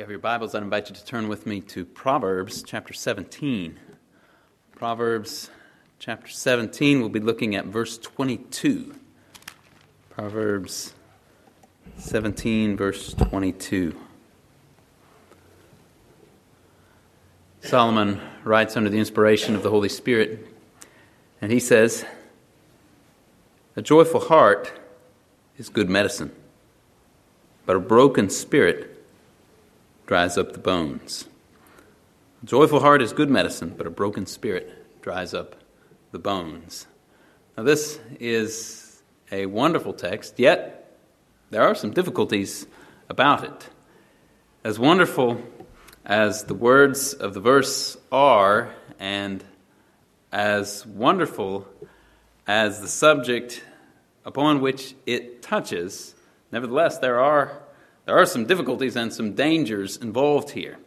you have your Bibles, I'd invite you to turn with me to Proverbs chapter 17. Proverbs chapter 17, we'll be looking at verse 22. Proverbs 17, verse 22. Solomon writes under the inspiration of the Holy Spirit, and he says, A joyful heart is good medicine, but a broken spirit dries up the bones. A joyful heart is good medicine, but a broken spirit dries up the bones. Now, this is a wonderful text, yet there are some difficulties about it. As wonderful as the words of the verse are, and as wonderful as the subject upon which it touches, nevertheless, there are there are some difficulties and some dangers involved here.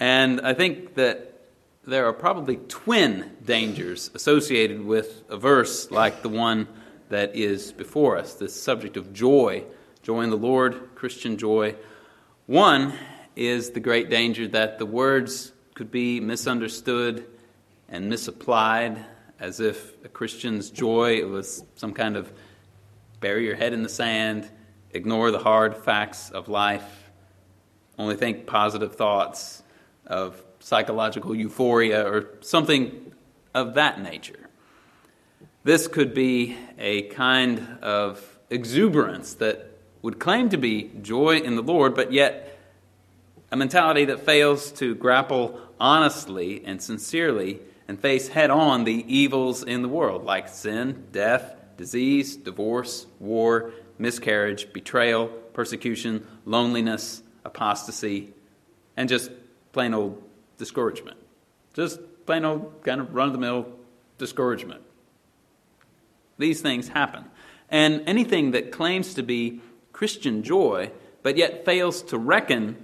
And I think that there are probably twin dangers associated with a verse like the one that is before us, this subject of joy, joy in the Lord, Christian joy. One is the great danger that the words could be misunderstood and misapplied, as if a Christian's joy was some kind of bury your head in the sand, ignore the hard facts of life, only think positive thoughts of psychological euphoria or something of that nature. This could be a kind of exuberance that would claim to be joy in the Lord, but yet a mentality that fails to grapple honestly and sincerely and face head on the evils in the world, like sin, death, disease, divorce, war, miscarriage, betrayal, persecution, loneliness, apostasy, and just plain old discouragement. Just plain old kind of run of the mill discouragement. These things happen. And anything that claims to be Christian joy, but yet fails to reckon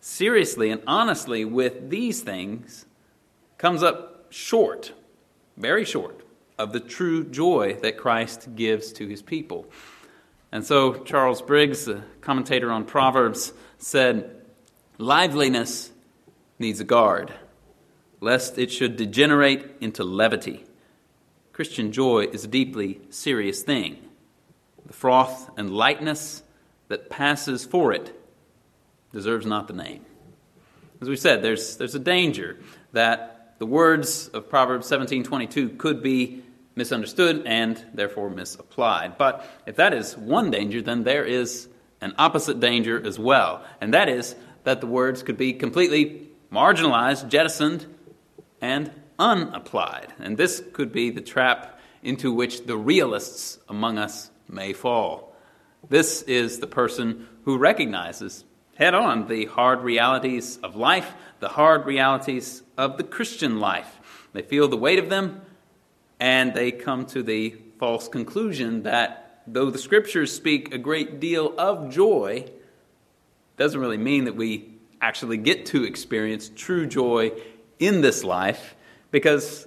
seriously and honestly with these things, comes up short, very short, of the true joy that Christ gives to his people. And so Charles Bridges, a commentator on Proverbs, said, Liveliness needs a guard, lest it should degenerate into levity. Christian joy is a deeply serious thing. The froth and lightness that passes for it deserves not the name. As we said, there's, there's a danger that the words of Proverbs 17:22 could be misunderstood and therefore misapplied. But if that is one danger, then there is an opposite danger as well, and that is that the words could be completely marginalized, jettisoned, and unapplied. And this could be the trap into which the realists among us may fall. This is the person who recognizes head on the hard realities of life, the hard realities of the Christian life. They feel the weight of them, and they come to the false conclusion that though the scriptures speak a great deal of joy, doesn't really mean that we actually get to experience true joy in this life because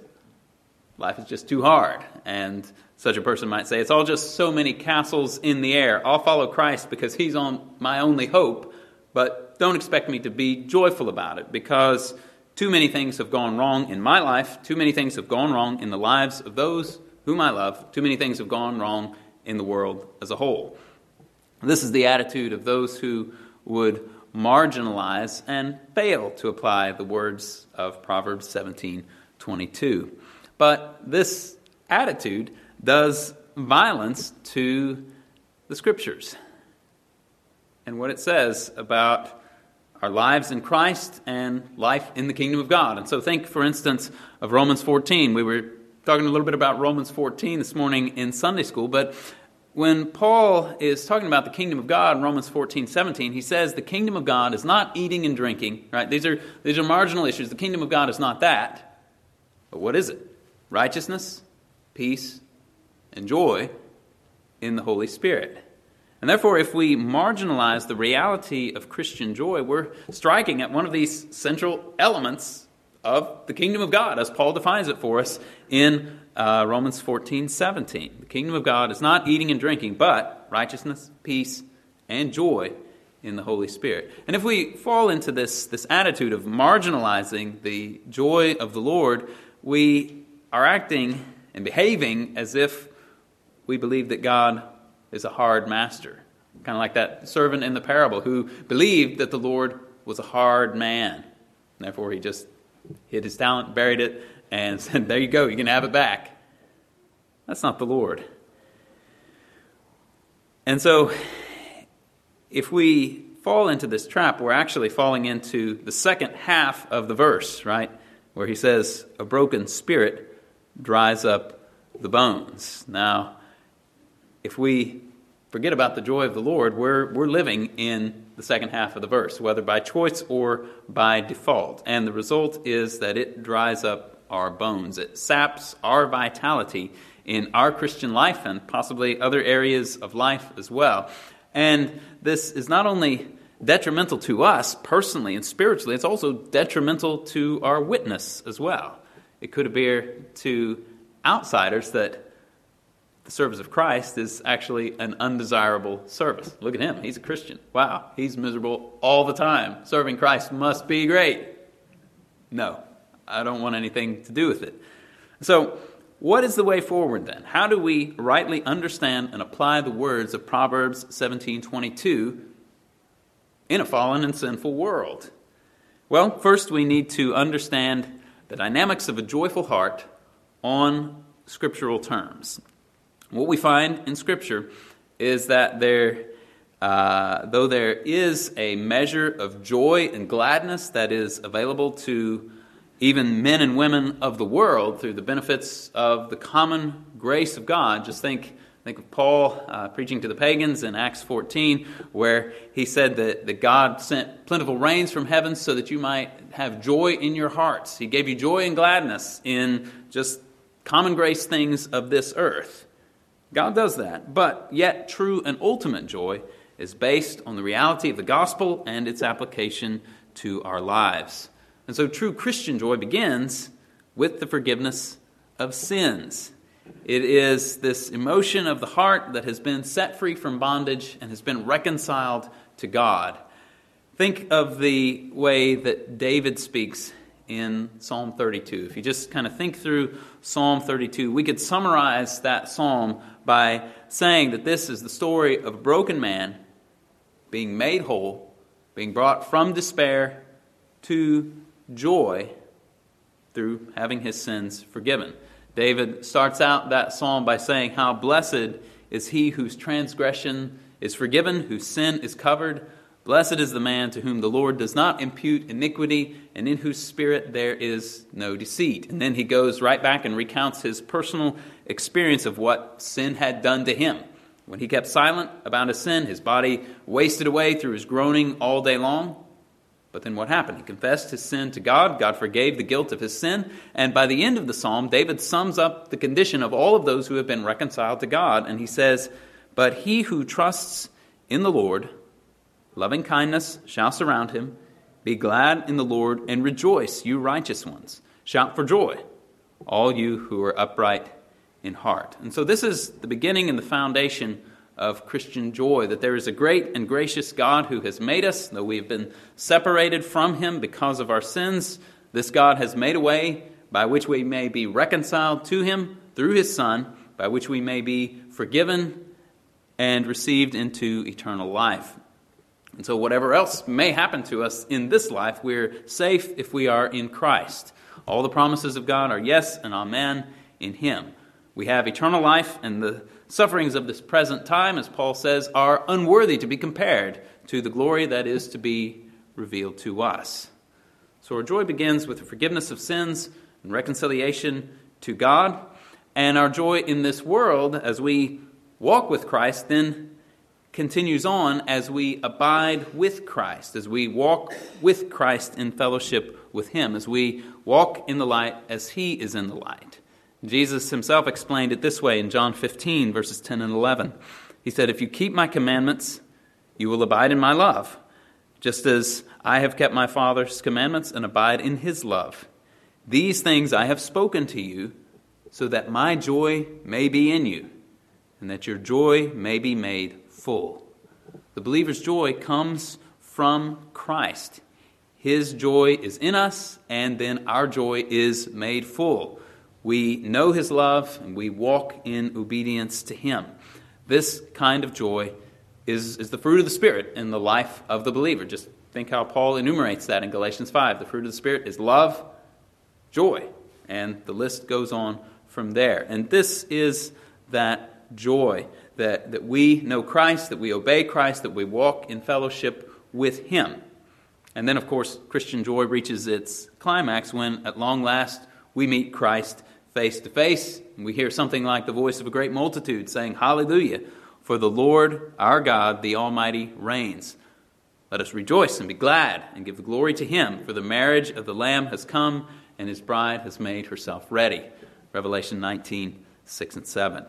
life is just too hard. And such a person might say, It's all just so many castles in the air. I'll follow Christ because he's on my only hope, but don't expect me to be joyful about it because too many things have gone wrong in my life. Too many things have gone wrong in the lives of those whom I love. Too many things have gone wrong in the world as a whole. This is the attitude of those who would marginalize and fail to apply the words of Proverbs 17:22. But this attitude does violence to the scriptures and what it says about our lives in Christ and life in the kingdom of God. And so, think, for instance, of Romans 14. We were talking a little bit about Romans 14 this morning in Sunday school, but when Paul is talking about the kingdom of God in Romans 14, 17, he says the kingdom of God is not eating and drinking, right? These are, these are marginal issues. The kingdom of God is not that. But what is it? Righteousness, peace, and joy in the Holy Spirit. And therefore, if we marginalize the reality of Christian joy, we're striking at one of these central elements of the kingdom of God, as Paul defines it for us in uh, Romans 14 17. The kingdom of God is not eating and drinking, but righteousness, peace, and joy in the Holy Spirit. And if we fall into this, this attitude of marginalizing the joy of the Lord, we are acting and behaving as if we believe that God is a hard master. Kind of like that servant in the parable who believed that the Lord was a hard man. Therefore, he just hid his talent, buried it, and said, There you go, you can have it back. That's not the Lord. And so, if we fall into this trap, we're actually falling into the second half of the verse, right? Where he says, A broken spirit dries up the bones. Now, if we forget about the joy of the Lord, we're, we're living in the second half of the verse, whether by choice or by default. And the result is that it dries up our bones, it saps our vitality in our Christian life and possibly other areas of life as well. And this is not only detrimental to us personally and spiritually, it's also detrimental to our witness as well. It could appear to outsiders that the service of Christ is actually an undesirable service. Look at him. He's a Christian. Wow, he's miserable all the time. Serving Christ must be great. No, I don't want anything to do with it. So, what is the way forward then? How do we rightly understand and apply the words of Proverbs 17:22 in a fallen and sinful world? Well, first we need to understand the dynamics of a joyful heart on scriptural terms. What we find in Scripture is that there, uh, though there is a measure of joy and gladness that is available to even men and women of the world through the benefits of the common grace of God, just think. Think of Paul uh, preaching to the pagans in Acts 14, where he said that, that God sent plentiful rains from heaven so that you might have joy in your hearts. He gave you joy and gladness in just common grace things of this earth. God does that. But yet, true and ultimate joy is based on the reality of the gospel and its application to our lives. And so, true Christian joy begins with the forgiveness of sins. It is this emotion of the heart that has been set free from bondage and has been reconciled to God. Think of the way that David speaks in Psalm 32. If you just kind of think through Psalm 32, we could summarize that psalm by saying that this is the story of a broken man being made whole, being brought from despair to joy through having his sins forgiven. David starts out that psalm by saying, How blessed is he whose transgression is forgiven, whose sin is covered. Blessed is the man to whom the Lord does not impute iniquity, and in whose spirit there is no deceit. And then he goes right back and recounts his personal experience of what sin had done to him. When he kept silent about his sin, his body wasted away through his groaning all day long. But then what happened? He confessed his sin to God. God forgave the guilt of his sin. And by the end of the psalm, David sums up the condition of all of those who have been reconciled to God. And he says, But he who trusts in the Lord, Loving kindness shall surround him. Be glad in the Lord and rejoice, you righteous ones. Shout for joy, all you who are upright in heart. And so, this is the beginning and the foundation of Christian joy that there is a great and gracious God who has made us, though we have been separated from him because of our sins. This God has made a way by which we may be reconciled to him through his Son, by which we may be forgiven and received into eternal life. And so, whatever else may happen to us in this life, we're safe if we are in Christ. All the promises of God are yes and amen in Him. We have eternal life, and the sufferings of this present time, as Paul says, are unworthy to be compared to the glory that is to be revealed to us. So, our joy begins with the forgiveness of sins and reconciliation to God. And our joy in this world, as we walk with Christ, then continues on as we abide with Christ, as we walk with Christ in fellowship with Him, as we walk in the light as He is in the light. Jesus Himself explained it this way in John 15, verses 10 and 11. He said, If you keep my commandments, you will abide in my love, just as I have kept my Father's commandments and abide in His love. These things I have spoken to you, so that my joy may be in you, and that your joy may be made full. The believer's joy comes from Christ. His joy is in us, and then our joy is made full. We know His love, and we walk in obedience to Him. This kind of joy is, is the fruit of the Spirit in the life of the believer. Just think how Paul enumerates that in Galatians 5. The fruit of the Spirit is love, joy, and the list goes on from there. And this is that joy that, that we know Christ, that we obey Christ, that we walk in fellowship with Him. And then, of course, Christian joy reaches its climax when, at long last, we meet Christ face to face. And We hear something like the voice of a great multitude saying, Hallelujah, for the Lord our God, the Almighty, reigns. Let us rejoice and be glad and give the glory to Him, for the marriage of the Lamb has come, and His bride has made herself ready. Revelation 19, 6 and 7.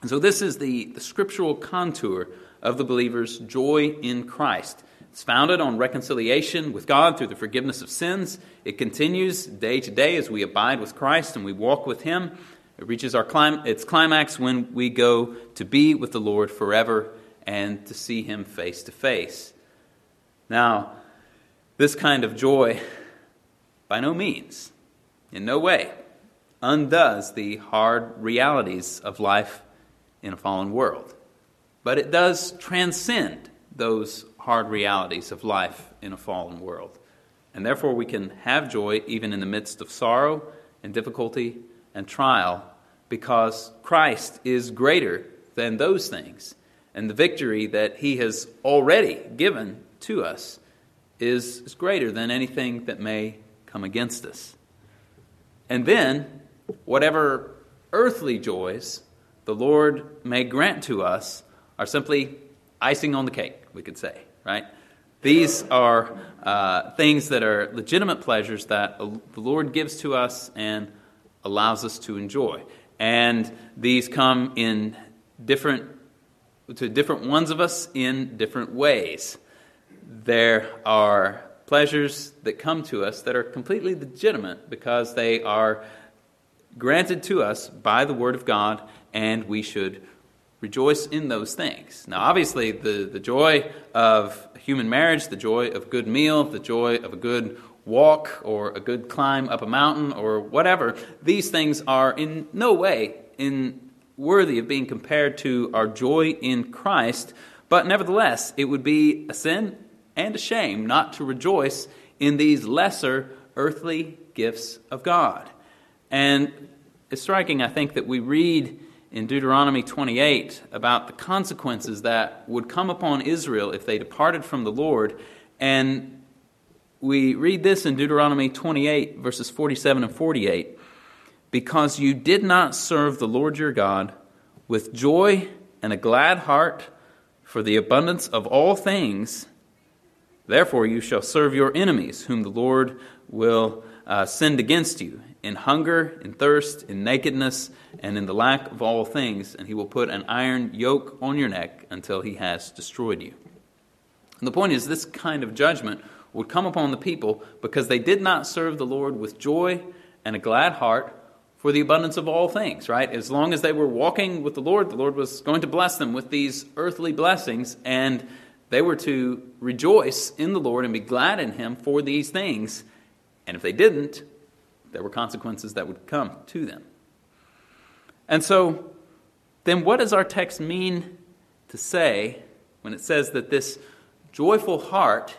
And so, this is the, the scriptural contour of the believer's joy in Christ. It's founded on reconciliation with God through the forgiveness of sins. It continues day to day as we abide with Christ and we walk with Him. It reaches our clim- its climax when we go to be with the Lord forever and to see Him face to face. Now, this kind of joy, by no means, in no way, undoes the hard realities of life in a fallen world. But it does transcend those hard realities of life in a fallen world. And therefore, we can have joy even in the midst of sorrow and difficulty and trial because Christ is greater than those things. And the victory that he has already given to us is, is greater than anything that may come against us. And then, whatever earthly joys the Lord may grant to us are simply icing on the cake, we could say right? These are uh, things that are legitimate pleasures that the Lord gives to us and allows us to enjoy. And these come in different to different ones of us in different ways. There are pleasures that come to us that are completely legitimate because they are granted to us by the Word of God, and we should rejoice in those things. Now, obviously, the, the joy of human marriage, the joy of a good meal, the joy of a good walk or a good climb up a mountain or whatever, these things are in no way in worthy of being compared to our joy in Christ. But nevertheless, it would be a sin and a shame not to rejoice in these lesser earthly gifts of God. And it's striking, I think, that we read in Deuteronomy 28 about the consequences that would come upon Israel if they departed from the Lord. And we read this in Deuteronomy 28, verses 47 and 48 Because you did not serve the Lord your God with joy and a glad heart for the abundance of all things, therefore you shall serve your enemies, whom the Lord will uh, send against you in hunger, in thirst, in nakedness, and in the lack of all things, and he will put an iron yoke on your neck until he has destroyed you. And the point is, this kind of judgment would come upon the people because they did not serve the Lord with joy and a glad heart for the abundance of all things, right? As long as they were walking with the Lord, the Lord was going to bless them with these earthly blessings, and they were to rejoice in the Lord and be glad in Him for these things. And if they didn't, there were consequences that would come to them. And so, then what does our text mean to say when it says that this joyful heart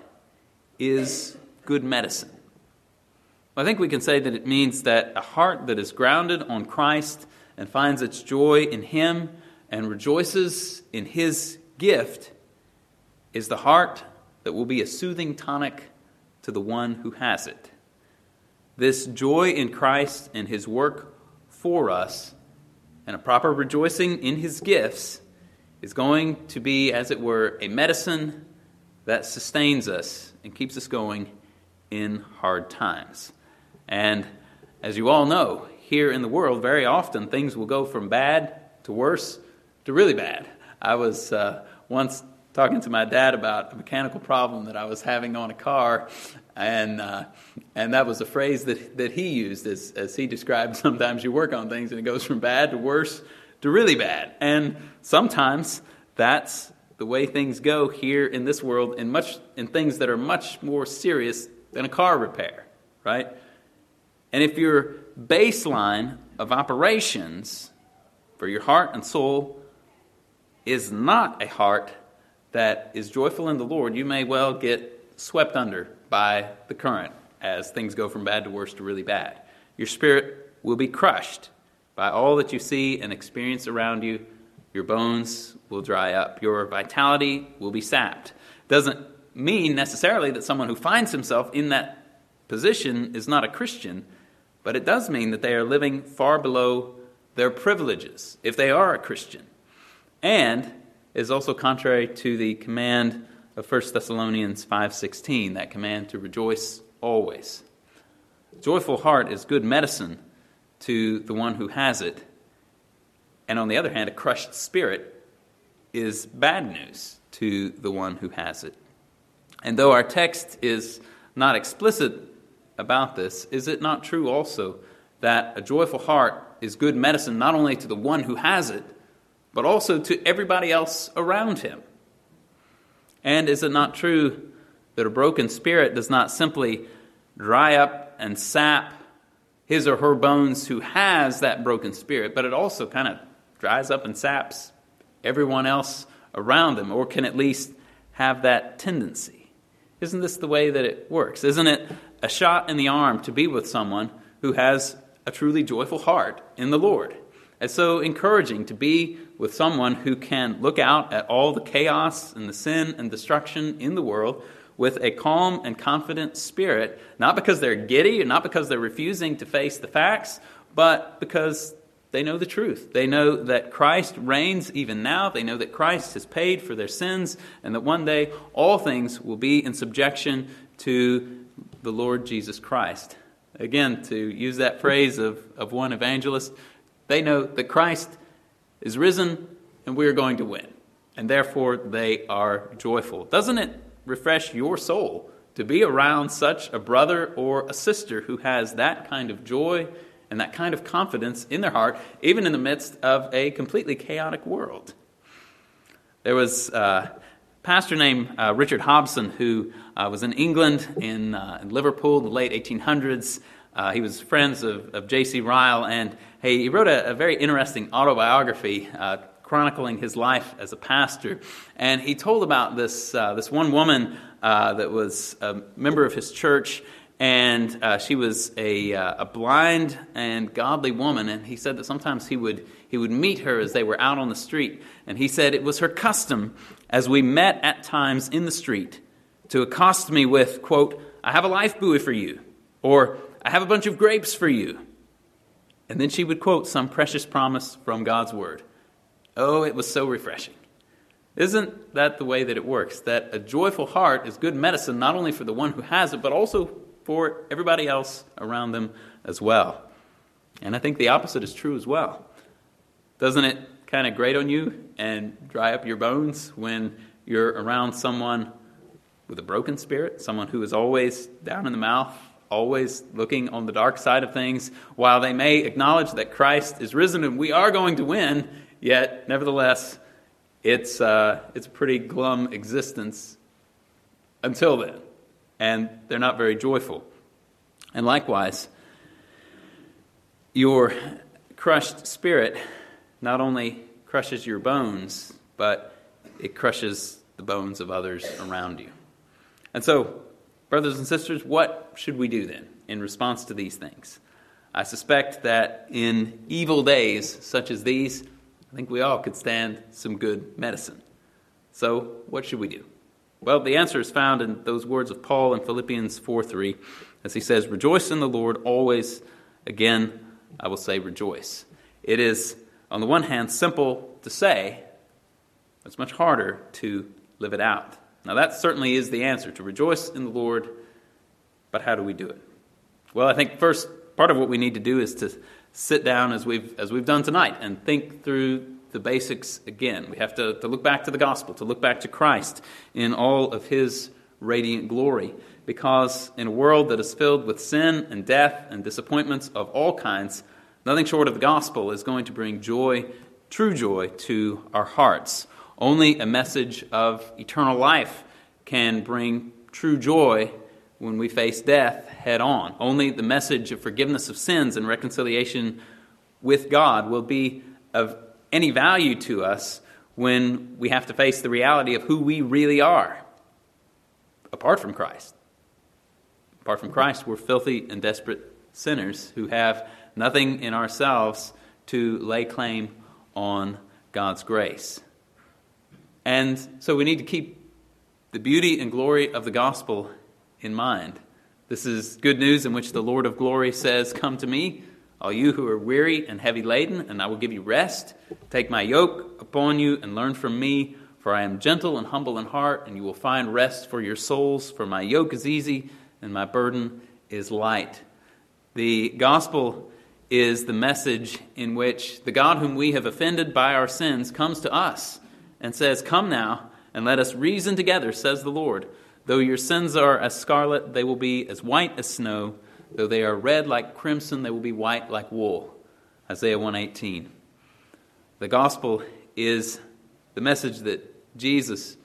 is good medicine? I think we can say that it means that a heart that is grounded on Christ and finds its joy in Him and rejoices in His gift is the heart that will be a soothing tonic to the one who has it. This joy in Christ and his work for us and a proper rejoicing in his gifts is going to be, as it were, a medicine that sustains us and keeps us going in hard times. And as you all know, here in the world, very often things will go from bad to worse to really bad. I was uh, once talking to my dad about a mechanical problem that I was having on a car, and uh, and that was a phrase that, that he used as, as he described sometimes you work on things and it goes from bad to worse to really bad. And sometimes that's the way things go here in this world in much in things that are much more serious than a car repair, right? And if your baseline of operations for your heart and soul is not a heart that is joyful in the Lord, you may well get swept under by the current as things go from bad to worse to really bad. Your spirit will be crushed by all that you see and experience around you. Your bones will dry up. Your vitality will be sapped. Doesn't mean necessarily that someone who finds himself in that position is not a Christian, but it does mean that they are living far below their privileges if they are a Christian. And is also contrary to the command of 1 Thessalonians 5:16, that command to rejoice always. Joyful heart is good medicine to the one who has it. And on the other hand, a crushed spirit is bad news to the one who has it. And though our text is not explicit about this, is it not true also that a joyful heart is good medicine not only to the one who has it, but also to everybody else around him? And is it not true that a broken spirit does not simply dry up and sap his or her bones who has that broken spirit, but it also kind of dries up and saps everyone else around them, or can at least have that tendency. Isn't this the way that it works? Isn't it a shot in the arm to be with someone who has a truly joyful heart in the Lord? It's so encouraging to be with someone who can look out at all the chaos and the sin and destruction in the world with a calm and confident spirit, not because they're giddy, and not because they're refusing to face the facts, but because they know the truth. They know that Christ reigns even now. They know that Christ has paid for their sins, and that one day all things will be in subjection to the Lord Jesus Christ. Again, to use that phrase of, of one evangelist, they know that Christ is risen and we are going to win. And therefore, they are joyful. Doesn't it refresh your soul to be around such a brother or a sister who has that kind of joy and that kind of confidence in their heart, even in the midst of a completely chaotic world. There was a pastor named uh, Richard Hobson who uh, was in England, in, uh, in, Liverpool, in the late 1800s. Uh, he was friends of, of J.C. Ryle, and hey, he wrote a, a very interesting autobiography uh, chronicling his life as a pastor. And he told about this, uh, this one woman uh, that was a member of his church, and uh, she was a, uh, a blind and godly woman. And he said that sometimes he would, he would meet her as they were out on the street. And he said it was her custom, as we met at times in the street, to accost me with, quote, I have a life buoy for you, or I have a bunch of grapes for you. And then she would quote some precious promise from God's word. Oh, it was so refreshing. Isn't that the way that it works? That a joyful heart is good medicine, not only for the one who has it, but also for everybody else around them as well. And I think the opposite is true as well. Doesn't it kind of grate on you and dry up your bones when you're around someone with a broken spirit, someone who is always down in the mouth, always looking on the dark side of things, while they may acknowledge that Christ is risen and we are going to win, Yet, nevertheless, it's, uh, it's a pretty glum existence until then. And they're not very joyful. And likewise, your crushed spirit not only crushes your bones, but it crushes the bones of others around you. And so, brothers and sisters, what should we do then in response to these things? I suspect that in evil days such as these, I think we all could stand some good medicine. So, what should we do? Well, the answer is found in those words of Paul in Philippians 4 3, as he says, Rejoice in the Lord always. Again, I will say rejoice. It is, on the one hand, simple to say, it's much harder to live it out. Now, that certainly is the answer to rejoice in the Lord, but how do we do it? Well, I think first, part of what we need to do is to sit down as we've, as we've done tonight and think through the basics again. We have to, to look back to the gospel, to look back to Christ in all of his radiant glory. Because in a world that is filled with sin and death and disappointments of all kinds, nothing short of the gospel is going to bring joy, true joy, to our hearts. Only a message of eternal life can bring true joy when we face death head on. Only the message of forgiveness of sins and reconciliation with God will be of any value to us when we have to face the reality of who we really are apart from Christ. Apart from Christ, we're filthy and desperate sinners who have nothing in ourselves to lay claim on God's grace. And so we need to keep the beauty and glory of the gospel in mind. This is good news in which the Lord of glory says, Come to me, all you who are weary and heavy laden, and I will give you rest. Take my yoke upon you and learn from me, for I am gentle and humble in heart, and you will find rest for your souls. For my yoke is easy and my burden is light. The gospel is the message in which the God whom we have offended by our sins comes to us and says, Come now, and let us reason together, says the Lord. Though your sins are as scarlet, they will be as white as snow. Though they are red like crimson, they will be white like wool. Isaiah 118. The gospel is the message that Jesus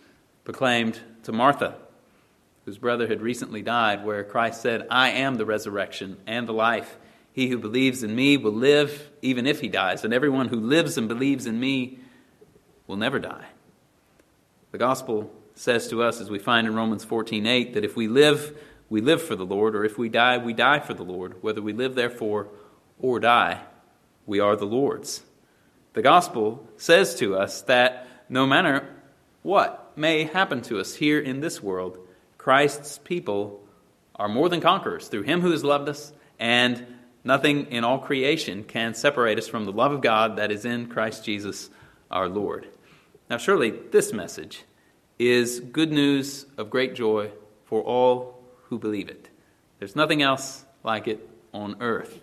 proclaimed to Martha, whose brother had recently died, where Christ said, I am the resurrection and the life. He who believes in me will live even if he dies, and everyone who lives and believes in me will never die. The gospel says to us, as we find in Romans 14:8, that if we live, we live for the Lord, or if we die, we die for the Lord. Whether we live, therefore, or die, we are the Lord's. The gospel says to us that no matter what may happen to us here in this world, Christ's people are more than conquerors through him who has loved us, and nothing in all creation can separate us from the love of God that is in Christ Jesus our Lord. Now, surely this message is good news of great joy for all who believe it. There's nothing else like it on earth.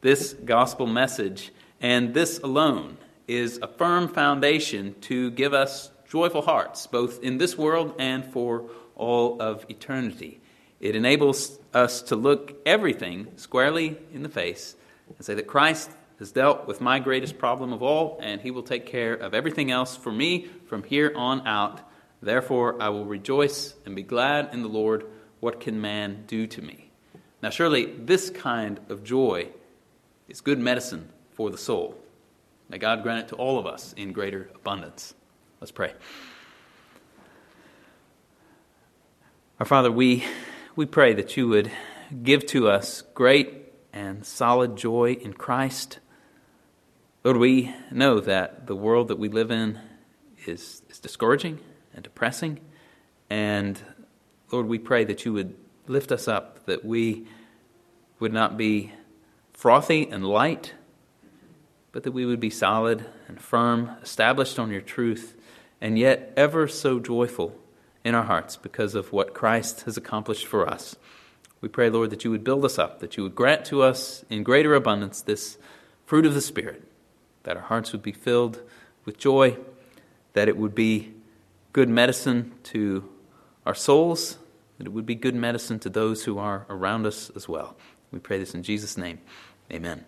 This gospel message and this alone is a firm foundation to give us joyful hearts, both in this world and for all of eternity. It enables us to look everything squarely in the face and say that Christ has dealt with my greatest problem of all, and he will take care of everything else for me from here on out. Therefore, I will rejoice and be glad in the Lord what can man do to me? Now, surely this kind of joy is good medicine for the soul. May God grant it to all of us in greater abundance. Let's pray. Our Father, we, we pray that you would give to us great and solid joy in Christ. Lord, we know that the world that we live in is, is discouraging and depressing. And Lord, we pray that you would lift us up, that we would not be frothy and light, but that we would be solid and firm, established on your truth, and yet ever so joyful in our hearts because of what Christ has accomplished for us. We pray, Lord, that you would build us up, that you would grant to us in greater abundance this fruit of the Spirit, that our hearts would be filled with joy, that it would be good medicine to our souls, that it would be good medicine to those who are around us as well. We pray this in Jesus' name. Amen.